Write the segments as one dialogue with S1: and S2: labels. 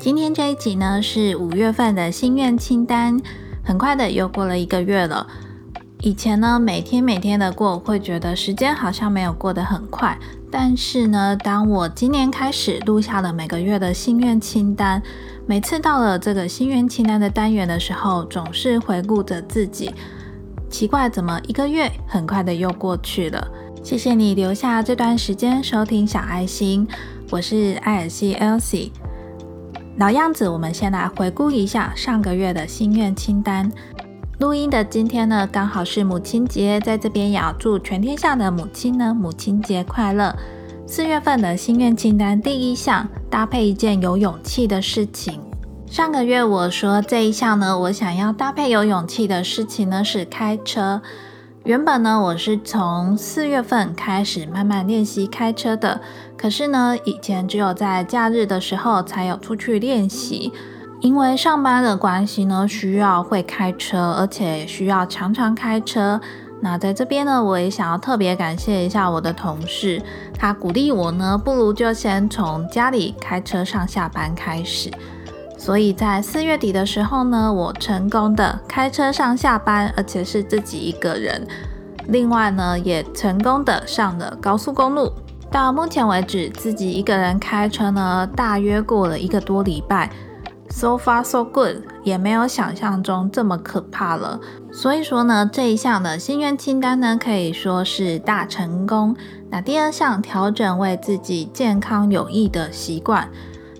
S1: 今天这一集呢是五月份的心愿清单，很快的又过了一个月了。以前呢每天每天的过，会觉得时间好像没有过得很快。但是呢，当我今年开始录下了每个月的心愿清单，每次到了这个心愿清单的单元的时候，总是回顾着自己，奇怪怎么一个月很快的又过去了。谢谢你留下这段时间收听小爱心，我是艾尔西 Elsie。老样子，我们先来回顾一下上个月的心愿清单。录音的今天呢，刚好是母亲节，在这边也要祝全天下的母亲呢母亲节快乐。四月份的心愿清单第一项，搭配一件有勇气的事情。上个月我说这一项呢，我想要搭配有勇气的事情呢是开车。原本呢，我是从四月份开始慢慢练习开车的。可是呢，以前只有在假日的时候才有出去练习，因为上班的关系呢，需要会开车，而且需要常常开车。那在这边呢，我也想要特别感谢一下我的同事，他鼓励我呢，不如就先从家里开车上下班开始。所以在四月底的时候呢，我成功的开车上下班，而且是自己一个人。另外呢，也成功的上了高速公路。到目前为止，自己一个人开车呢，大约过了一个多礼拜，so far so good，也没有想象中这么可怕了。所以说呢，这一项的心愿清单呢，可以说是大成功。那第二项，调整为自己健康有益的习惯，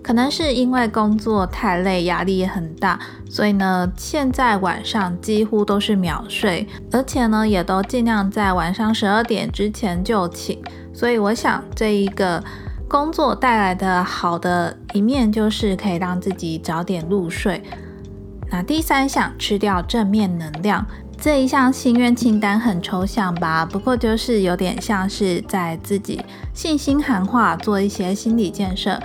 S1: 可能是因为工作太累，压力也很大，所以呢，现在晚上几乎都是秒睡，而且呢，也都尽量在晚上十二点之前就寝。所以我想，这一个工作带来的好的一面，就是可以让自己早点入睡。那第三项，吃掉正面能量，这一项心愿清单很抽象吧？不过就是有点像是在自己信心喊话，做一些心理建设，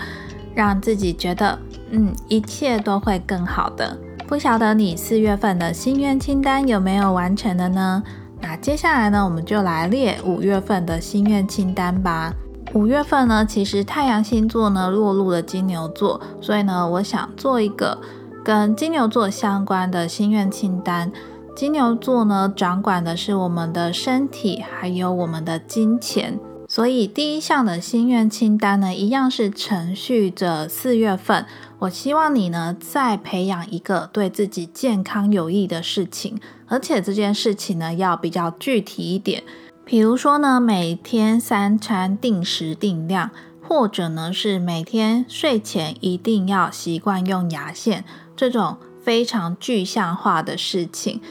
S1: 让自己觉得，嗯，一切都会更好的。不晓得你四月份的心愿清单有没有完成的呢？那接下来呢，我们就来列五月份的心愿清单吧。五月份呢，其实太阳星座呢落入了金牛座，所以呢，我想做一个跟金牛座相关的心愿清单。金牛座呢，掌管的是我们的身体，还有我们的金钱。所以第一项的心愿清单呢，一样是承续着四月份。我希望你呢，再培养一个对自己健康有益的事情，而且这件事情呢，要比较具体一点。比如说呢，每天三餐定时定量，或者呢是每天睡前一定要习惯用牙线，这种非常具象化的事情，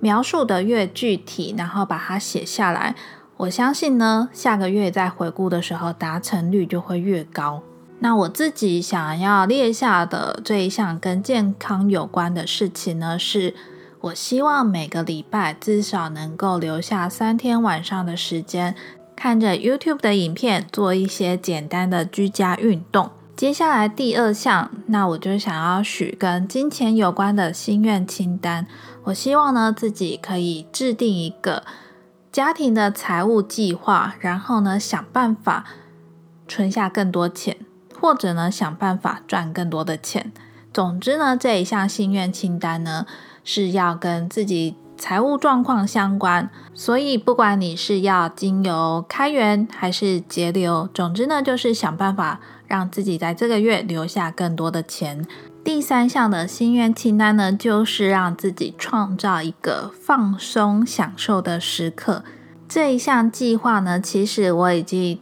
S1: 描述的越具体，然后把它写下来。我相信呢，下个月在回顾的时候，达成率就会越高。那我自己想要列下的这一项跟健康有关的事情呢，是我希望每个礼拜至少能够留下三天晚上的时间，看着 YouTube 的影片，做一些简单的居家运动。接下来第二项，那我就想要许跟金钱有关的心愿清单。我希望呢，自己可以制定一个。家庭的财务计划，然后呢，想办法存下更多钱，或者呢，想办法赚更多的钱。总之呢，这一项心愿清单呢，是要跟自己财务状况相关。所以，不管你是要经由开源还是节流，总之呢，就是想办法让自己在这个月留下更多的钱。第三项的心愿清单呢，就是让自己创造一个放松享受的时刻。这一项计划呢，其实我已经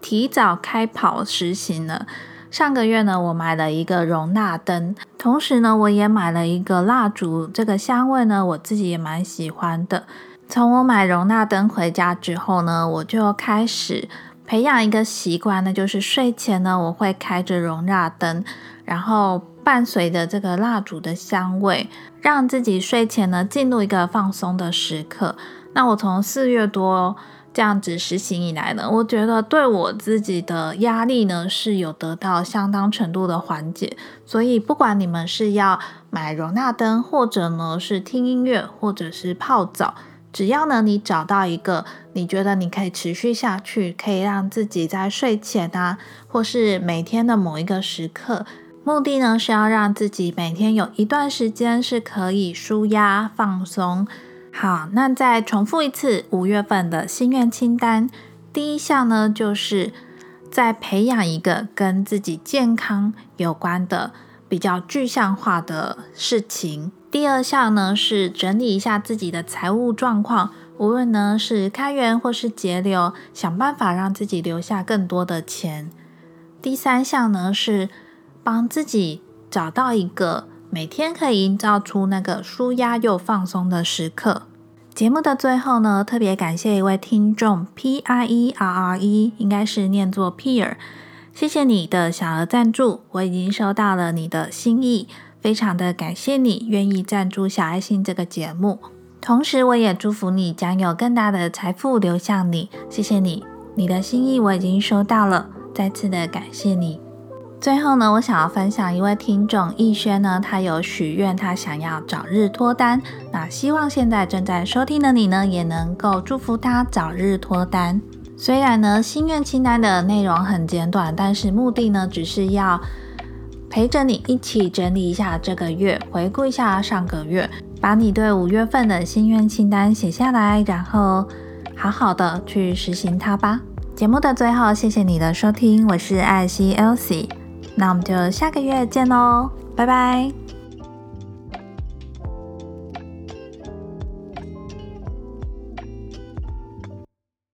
S1: 提早开跑实行了。上个月呢，我买了一个容纳灯，同时呢，我也买了一个蜡烛。这个香味呢，我自己也蛮喜欢的。从我买容纳灯回家之后呢，我就开始培养一个习惯，那就是睡前呢，我会开着容纳灯，然后。伴随着这个蜡烛的香味，让自己睡前呢进入一个放松的时刻。那我从四月多这样子实行以来呢，我觉得对我自己的压力呢是有得到相当程度的缓解。所以不管你们是要买容纳灯，或者呢是听音乐，或者是泡澡，只要呢你找到一个你觉得你可以持续下去，可以让自己在睡前啊，或是每天的某一个时刻。目的呢是要让自己每天有一段时间是可以舒压放松。好，那再重复一次五月份的心愿清单。第一项呢，就是在培养一个跟自己健康有关的比较具象化的事情。第二项呢，是整理一下自己的财务状况，无论呢是开源或是节流，想办法让自己留下更多的钱。第三项呢是。帮自己找到一个每天可以营造出那个舒压又放松的时刻。节目的最后呢，特别感谢一位听众 P I E R R E，应该是念作 Peer，谢谢你的小额赞助，我已经收到了你的心意，非常的感谢你愿意赞助小爱心这个节目。同时，我也祝福你将有更大的财富流向你。谢谢你，你的心意我已经收到了，再次的感谢你。最后呢，我想要分享一位听众逸轩呢，他有许愿，他想要早日脱单。那希望现在正在收听的你呢，也能够祝福他早日脱单。虽然呢，心愿清单的内容很简短，但是目的呢，只是要陪着你一起整理一下这个月，回顾一下上个月，把你对五月份的心愿清单写下来，然后好好的去实行它吧。节目的最后，谢谢你的收听，我是艾希 Elsie。那我们就下个月见喽，拜拜。